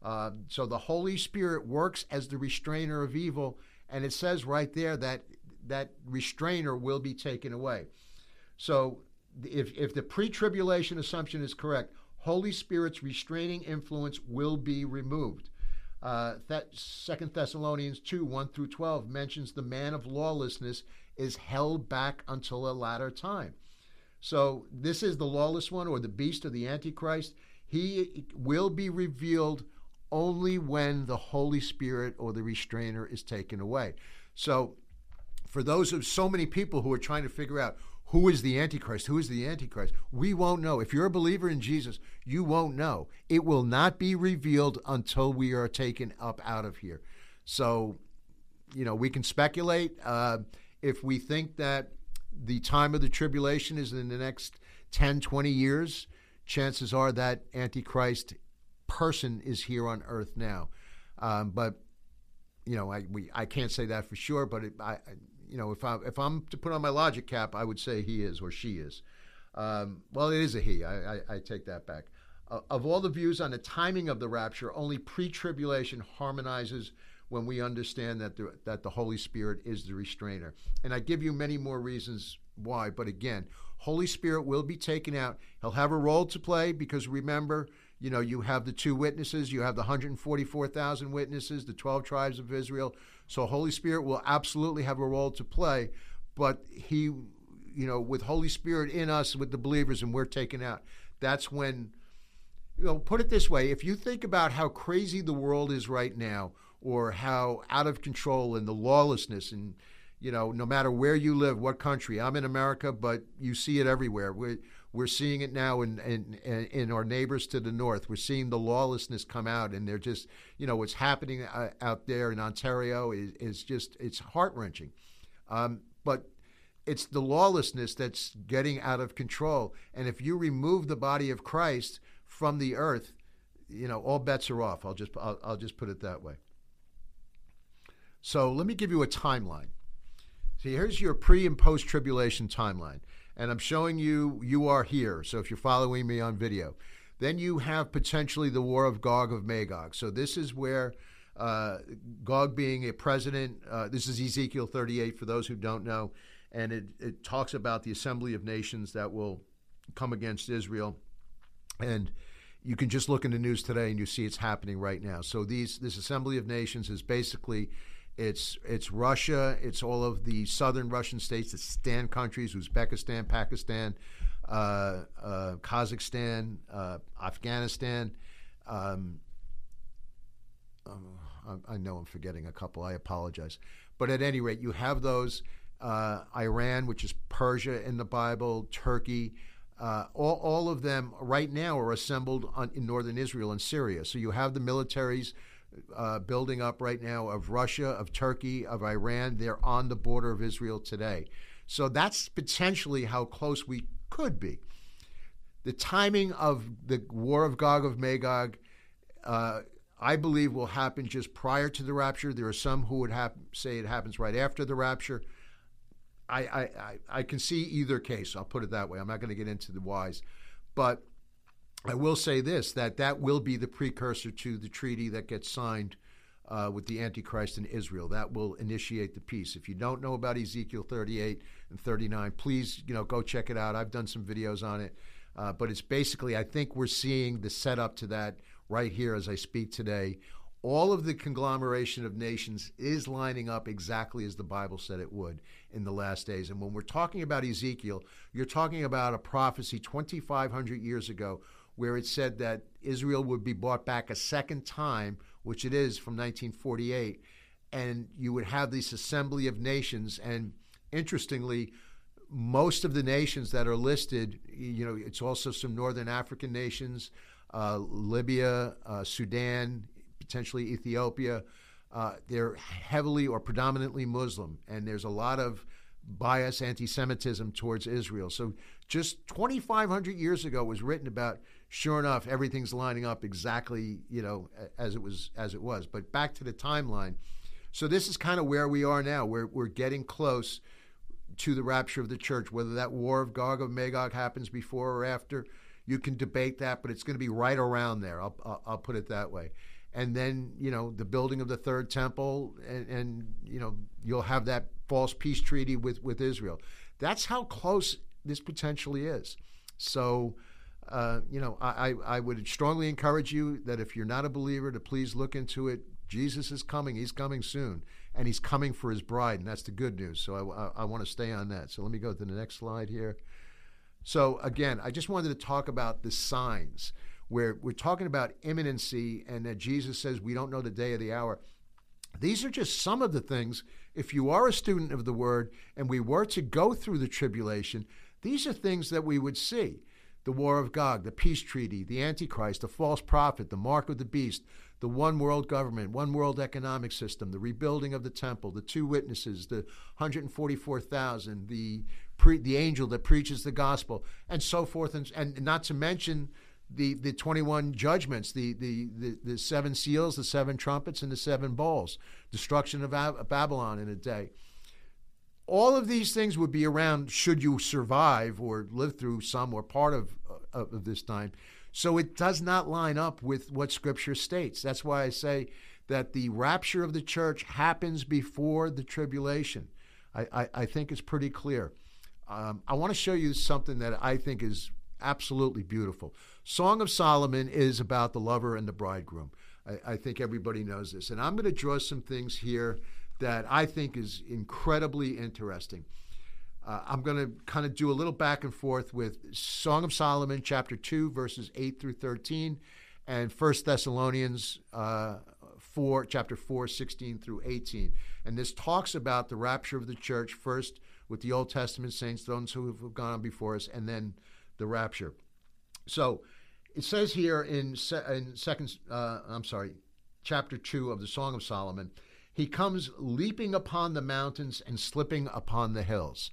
Uh, so the Holy Spirit works as the restrainer of evil, and it says right there that that restrainer will be taken away. So if, if the pre tribulation assumption is correct, Holy Spirit's restraining influence will be removed. Uh, Second Thessalonians 2 1 through 12 mentions the man of lawlessness is held back until a latter time. So, this is the lawless one or the beast or the Antichrist. He will be revealed only when the Holy Spirit or the restrainer is taken away. So, for those of so many people who are trying to figure out who is the Antichrist? Who is the Antichrist? We won't know. If you're a believer in Jesus, you won't know. It will not be revealed until we are taken up out of here. So, you know, we can speculate. Uh, if we think that the time of the tribulation is in the next 10, 20 years, chances are that Antichrist person is here on earth now. Um, but, you know, I, we, I can't say that for sure, but it, I, you know, if I if I'm to put on my logic cap, I would say he is or she is. Um, well, it is a he. I, I, I take that back. Uh, of all the views on the timing of the rapture, only pre-tribulation harmonizes when we understand that the, that the Holy Spirit is the restrainer. And I give you many more reasons why. But again, Holy Spirit will be taken out. He'll have a role to play because remember, you know, you have the two witnesses, you have the 144,000 witnesses, the 12 tribes of Israel. So Holy Spirit will absolutely have a role to play, but he, you know, with Holy Spirit in us, with the believers, and we're taken out. That's when, you know, put it this way: if you think about how crazy the world is right now, or how out of control and the lawlessness and you know, no matter where you live, what country. I'm in America, but you see it everywhere. We're, we're seeing it now in, in, in our neighbors to the north. We're seeing the lawlessness come out, and they're just, you know, what's happening uh, out there in Ontario is, is just, it's heart wrenching. Um, but it's the lawlessness that's getting out of control. And if you remove the body of Christ from the earth, you know, all bets are off. I'll just, I'll, I'll just put it that way. So let me give you a timeline. See, here's your pre and post tribulation timeline and I'm showing you you are here. So if you're following me on video, then you have potentially the war of Gog of Magog. So this is where uh, Gog being a president. Uh, this is Ezekiel 38 for those who don't know, and it, it talks about the assembly of nations that will come against Israel, and you can just look in the news today and you see it's happening right now. So these this assembly of nations is basically it's it's Russia. It's all of the southern Russian states, the Stan countries, Uzbekistan, Pakistan, uh, uh, Kazakhstan, uh, Afghanistan. Um, um, I, I, know I'm forgetting a couple. I apologize, but at any rate, you have those. Uh, Iran, which is Persia in the Bible, Turkey. Uh, all, all of them right now are assembled on, in northern Israel and Syria. So you have the militaries uh, building up right now of Russia, of Turkey, of Iran. They're on the border of Israel today. So that's potentially how close we could be. the timing of the war of Gog of Magog, uh, I believe, will happen just prior to the rapture. There are some who would hap- say it happens right after the rapture. I, I, I, I can see either case. I'll put it that way. I'm not going to get into the whys, but I will say this: that that will be the precursor to the treaty that gets signed uh, with the Antichrist in Israel. That will initiate the peace. If you don't know about Ezekiel 38 and 39, please you know go check it out. I've done some videos on it, uh, but it's basically I think we're seeing the setup to that right here as I speak today. All of the conglomeration of nations is lining up exactly as the Bible said it would in the last days. And when we're talking about Ezekiel, you're talking about a prophecy 2,500 years ago where it said that Israel would be brought back a second time, which it is from 1948, and you would have this assembly of nations. And interestingly, most of the nations that are listed, you know, it's also some northern African nations, uh, Libya, uh, Sudan, potentially Ethiopia. Uh, they're heavily or predominantly Muslim, and there's a lot of bias, anti Semitism towards Israel. So just 2,500 years ago was written about. Sure enough, everything's lining up exactly, you know, as it was as it was. But back to the timeline. So this is kind of where we are now. We're we're getting close to the rapture of the church. Whether that war of Gog of Magog happens before or after, you can debate that, but it's going to be right around there. I'll, I'll, I'll put it that way. And then, you know, the building of the third temple, and, and, you know, you'll have that false peace treaty with, with Israel. That's how close this potentially is. So, uh, you know, I, I would strongly encourage you that if you're not a believer, to please look into it. Jesus is coming. He's coming soon. And he's coming for his bride. And that's the good news. So I, I, I want to stay on that. So let me go to the next slide here. So, again, I just wanted to talk about the signs where we're talking about imminency and that Jesus says we don't know the day or the hour. These are just some of the things. If you are a student of the word and we were to go through the tribulation, these are things that we would see. The war of Gog, the peace treaty, the Antichrist, the false prophet, the mark of the beast, the one world government, one world economic system, the rebuilding of the temple, the two witnesses, the 144,000, the pre- the angel that preaches the gospel, and so forth, and, and not to mention the, the 21 judgments, the, the, the, the seven seals, the seven trumpets, and the seven bowls, destruction of Babylon in a day. All of these things would be around should you survive or live through some or part of, of, of this time. So it does not line up with what Scripture states. That's why I say that the rapture of the church happens before the tribulation. I, I, I think it's pretty clear. Um, I want to show you something that I think is absolutely beautiful. Song of Solomon is about the lover and the bridegroom. I, I think everybody knows this. And I'm going to draw some things here that I think is incredibly interesting. Uh, I'm going to kind of do a little back and forth with Song of Solomon, chapter 2, verses 8 through 13, and 1 Thessalonians uh, 4, chapter 4, 16 through 18. And this talks about the rapture of the church, first with the Old Testament saints, those who have gone on before us, and then the rapture. So it says here in, in second, uh, I'm sorry, chapter 2 of the Song of Solomon, he comes leaping upon the mountains and slipping upon the hills.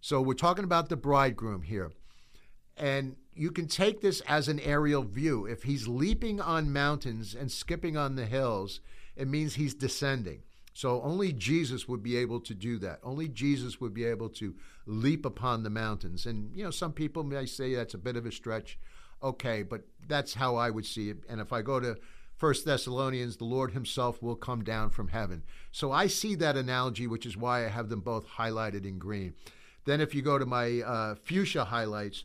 So we're talking about the bridegroom here. And you can take this as an aerial view. If he's leaping on mountains and skipping on the hills, it means he's descending. So only Jesus would be able to do that. Only Jesus would be able to leap upon the mountains. And, you know, some people may say that's a bit of a stretch. Okay, but that's how I would see it. And if I go to First Thessalonians, the Lord Himself will come down from heaven. So I see that analogy, which is why I have them both highlighted in green. Then, if you go to my uh, fuchsia highlights,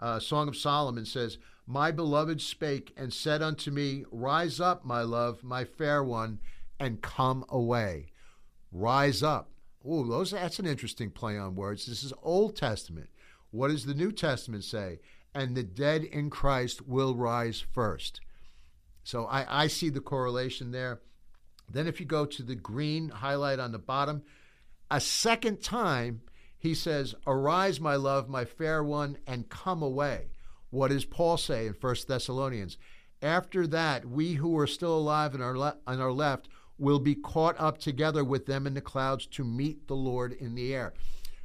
uh, Song of Solomon says, My beloved spake and said unto me, Rise up, my love, my fair one, and come away. Rise up. Oh, those that's an interesting play on words. This is Old Testament. What does the New Testament say? And the dead in Christ will rise first. So I, I see the correlation there. Then if you go to the green highlight on the bottom, a second time he says, Arise, my love, my fair one, and come away. What does Paul say in 1 Thessalonians? After that, we who are still alive and are, le- and left will be caught up together with them in the clouds to meet the Lord in the air.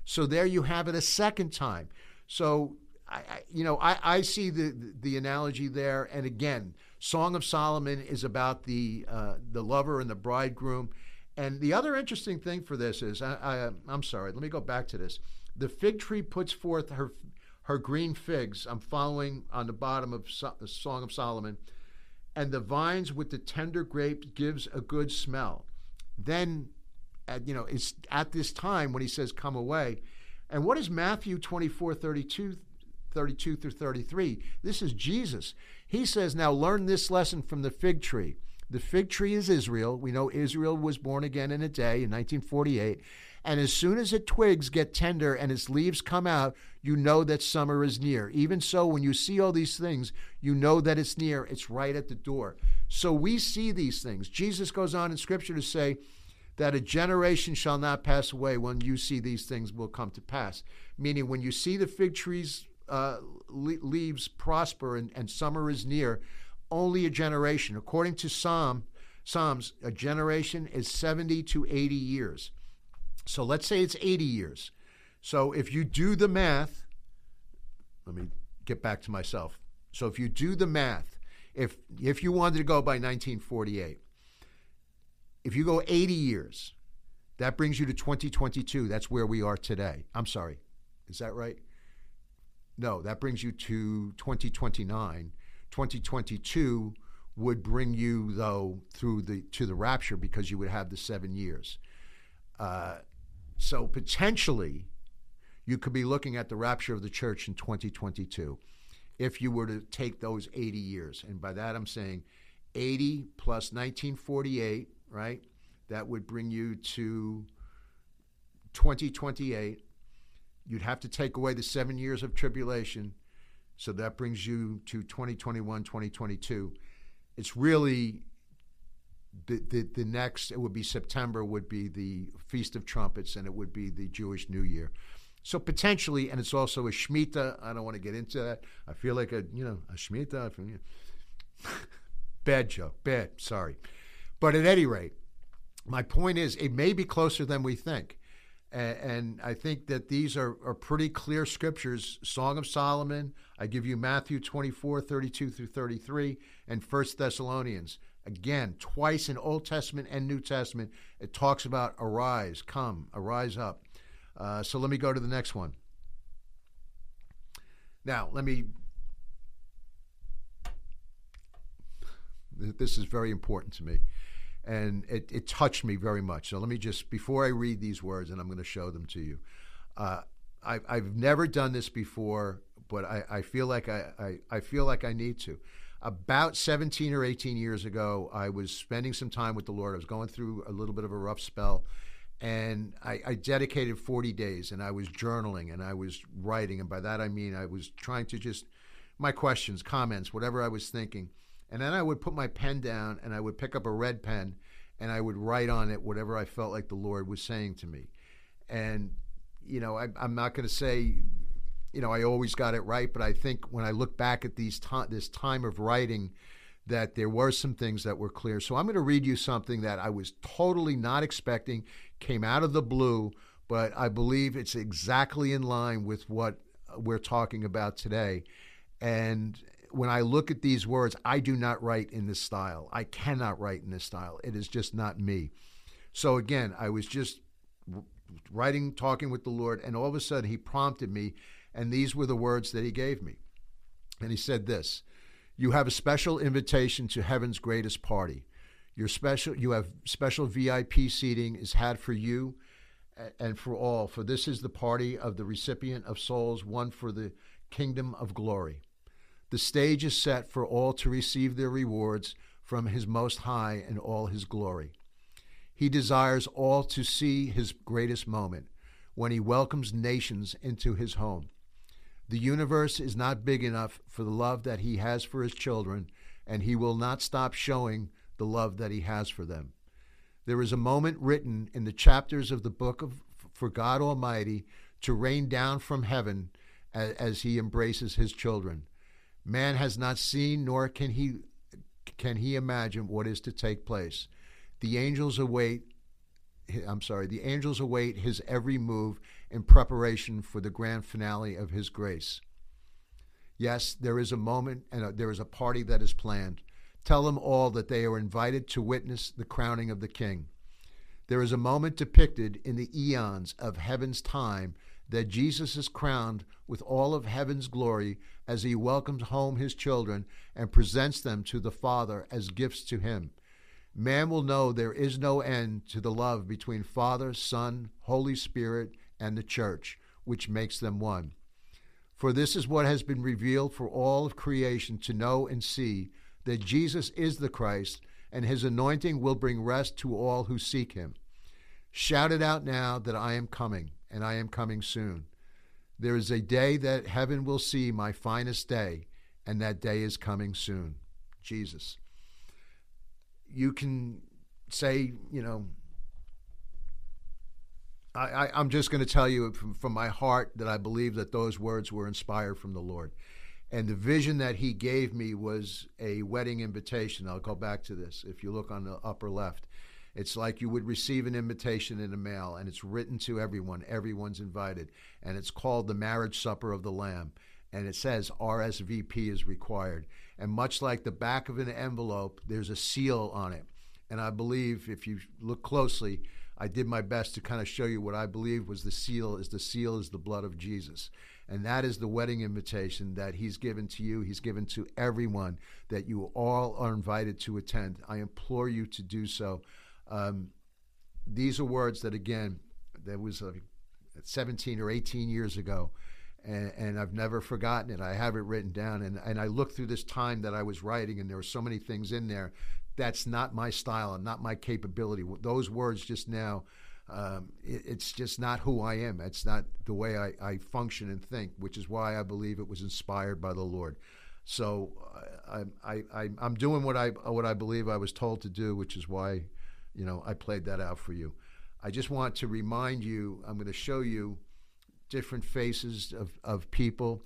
So there you have it a second time. So I, I you know, I, I see the, the analogy there. And again, Song of Solomon is about the uh, the lover and the bridegroom. And the other interesting thing for this is, I, I, I'm sorry, let me go back to this. The fig tree puts forth her her green figs. I'm following on the bottom of so- the Song of Solomon, and the vines with the tender grape gives a good smell. Then, at, you know, it's at this time when he says, "Come away." And what is Matthew 24, 32, 32 through 33? This is Jesus. He says, Now learn this lesson from the fig tree. The fig tree is Israel. We know Israel was born again in a day in 1948. And as soon as its twigs get tender and its leaves come out, you know that summer is near. Even so, when you see all these things, you know that it's near. It's right at the door. So we see these things. Jesus goes on in Scripture to say that a generation shall not pass away when you see these things will come to pass. Meaning, when you see the fig trees uh, leaves prosper and, and summer is near, only a generation. According to Psalm, Psalms, a generation is 70 to 80 years. So let's say it's 80 years. So if you do the math, let me get back to myself. So if you do the math, if if you wanted to go by 1948, if you go 80 years, that brings you to 2022. That's where we are today. I'm sorry. Is that right? No, that brings you to 2029. 2022 would bring you though through the to the rapture because you would have the seven years. Uh, so potentially, you could be looking at the rapture of the church in 2022 if you were to take those 80 years. And by that, I'm saying 80 plus 1948, right? That would bring you to 2028. You'd have to take away the seven years of tribulation. So that brings you to 2021, 2022. It's really the, the, the next, it would be September, would be the Feast of Trumpets, and it would be the Jewish New Year. So potentially, and it's also a Shemitah. I don't want to get into that. I feel like a, you know, a Shemitah. bad joke. Bad. Sorry. But at any rate, my point is it may be closer than we think. And, I think that these are, are pretty clear scriptures. Song of Solomon, I give you Matthew 24, 32 through 33, and First Thessalonians. Again, twice in Old Testament and New Testament, it talks about arise, come, arise up. Uh, so let me go to the next one. Now, let me. This is very important to me, and it, it touched me very much. So let me just, before I read these words, and I'm going to show them to you. Uh, I, I've never done this before, but I, I feel like I, I, I feel like I need to about 17 or 18 years ago, I was spending some time with the Lord. I was going through a little bit of a rough spell. And I, I, dedicated 40 days and I was journaling and I was writing. And by that I mean I was trying to just, my questions, comments, whatever I was thinking. And then I would put my pen down and I would pick up a red pen and I would write on it whatever I felt like the Lord was saying to me. And, you know, I, I'm not going to say you know, I always got it right, but I think when I look back at these to- this time of writing, that there were some things that were clear. So I'm going to read you something that I was totally not expecting, came out of the blue, but I believe it's exactly in line with what we're talking about today. And when I look at these words, I do not write in this style. I cannot write in this style. It is just not me. So again, I was just writing, talking with the Lord, and all of a sudden He prompted me and these were the words that he gave me. And he said this You have a special invitation to heaven's greatest party. Your special, you have special VIP seating is had for you and for all, for this is the party of the recipient of souls, one for the kingdom of glory. The stage is set for all to receive their rewards from his most high and all his glory. He desires all to see his greatest moment when he welcomes nations into his home. The universe is not big enough for the love that He has for His children, and He will not stop showing the love that He has for them. There is a moment written in the chapters of the book of for God Almighty to rain down from heaven as, as He embraces His children. Man has not seen, nor can he can he imagine what is to take place. The angels await I'm sorry, the angels await his every move in preparation for the grand finale of his grace. Yes, there is a moment and a, there is a party that is planned. Tell them all that they are invited to witness the crowning of the king. There is a moment depicted in the eons of heaven's time that Jesus is crowned with all of heaven's glory as he welcomes home his children and presents them to the Father as gifts to him. Man will know there is no end to the love between Father, Son, Holy Spirit, and the church, which makes them one. For this is what has been revealed for all of creation to know and see that Jesus is the Christ, and his anointing will bring rest to all who seek him. Shout it out now that I am coming, and I am coming soon. There is a day that heaven will see my finest day, and that day is coming soon. Jesus. You can say, you know, I, I'm just going to tell you from, from my heart that I believe that those words were inspired from the Lord. And the vision that he gave me was a wedding invitation. I'll go back to this. If you look on the upper left, it's like you would receive an invitation in the mail, and it's written to everyone. Everyone's invited. And it's called the Marriage Supper of the Lamb. And it says RSVP is required. And much like the back of an envelope, there's a seal on it. And I believe if you look closely, I did my best to kind of show you what I believe was the seal is the seal is the blood of Jesus. And that is the wedding invitation that he's given to you. He's given to everyone that you all are invited to attend. I implore you to do so. Um, these are words that, again, that was uh, 17 or 18 years ago. And, and, I've never forgotten it. I have it written down, and, and I looked through this time that I was writing, and there were so many things in there that's not my style and not my capability. Those words just now, um, it, it's just not who I am. It's not the way I, I, function and think, which is why I believe it was inspired by the Lord. So uh, I, I, I'm doing what I what I believe I was told to do, which is why, you know, I played that out for you. I just want to remind you. I'm going to show you different faces of, of people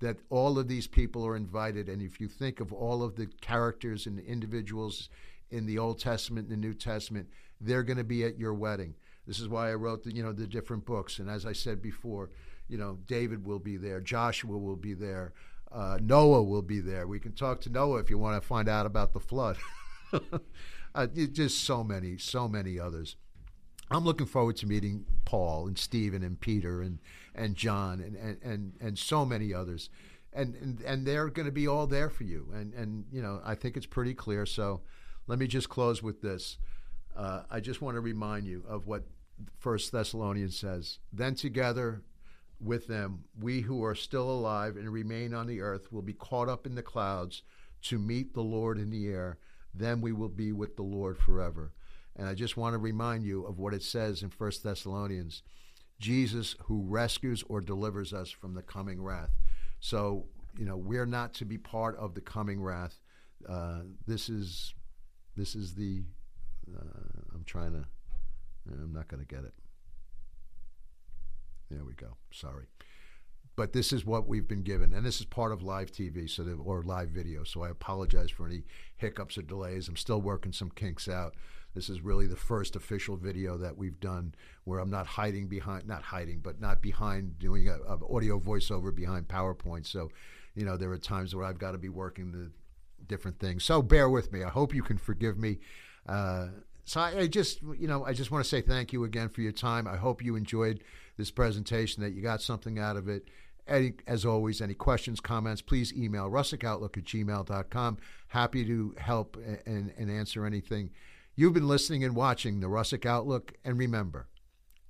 that all of these people are invited. And if you think of all of the characters and individuals in the Old Testament and the New Testament, they're going to be at your wedding. This is why I wrote the you know the different books. And as I said before, you know David will be there, Joshua will be there, uh, Noah will be there. We can talk to Noah if you want to find out about the flood. uh, just so many, so many others. I'm looking forward to meeting Paul and Stephen and Peter and, and John and, and, and, and so many others. And, and, and they're going to be all there for you. And, and, you know, I think it's pretty clear. So let me just close with this. Uh, I just want to remind you of what First Thessalonians says. Then together with them, we who are still alive and remain on the earth will be caught up in the clouds to meet the Lord in the air. Then we will be with the Lord forever. And I just want to remind you of what it says in 1 Thessalonians Jesus who rescues or delivers us from the coming wrath. So, you know, we're not to be part of the coming wrath. Uh, this is this is the uh, I'm trying to I'm not going to get it. There we go. Sorry. But this is what we've been given, and this is part of live TV, so or live video. So I apologize for any hiccups or delays. I'm still working some kinks out. This is really the first official video that we've done where I'm not hiding behind, not hiding, but not behind doing a, a audio voiceover behind PowerPoint. So, you know, there are times where I've got to be working the different things. So bear with me. I hope you can forgive me. Uh, so I, I, just, you know, I just want to say thank you again for your time. I hope you enjoyed this presentation, that you got something out of it. Any, as always, any questions, comments, please email russickoutlook at gmail.com. Happy to help and, and answer anything. You've been listening and watching the Russick Outlook, and remember,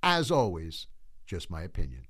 as always, just my opinion.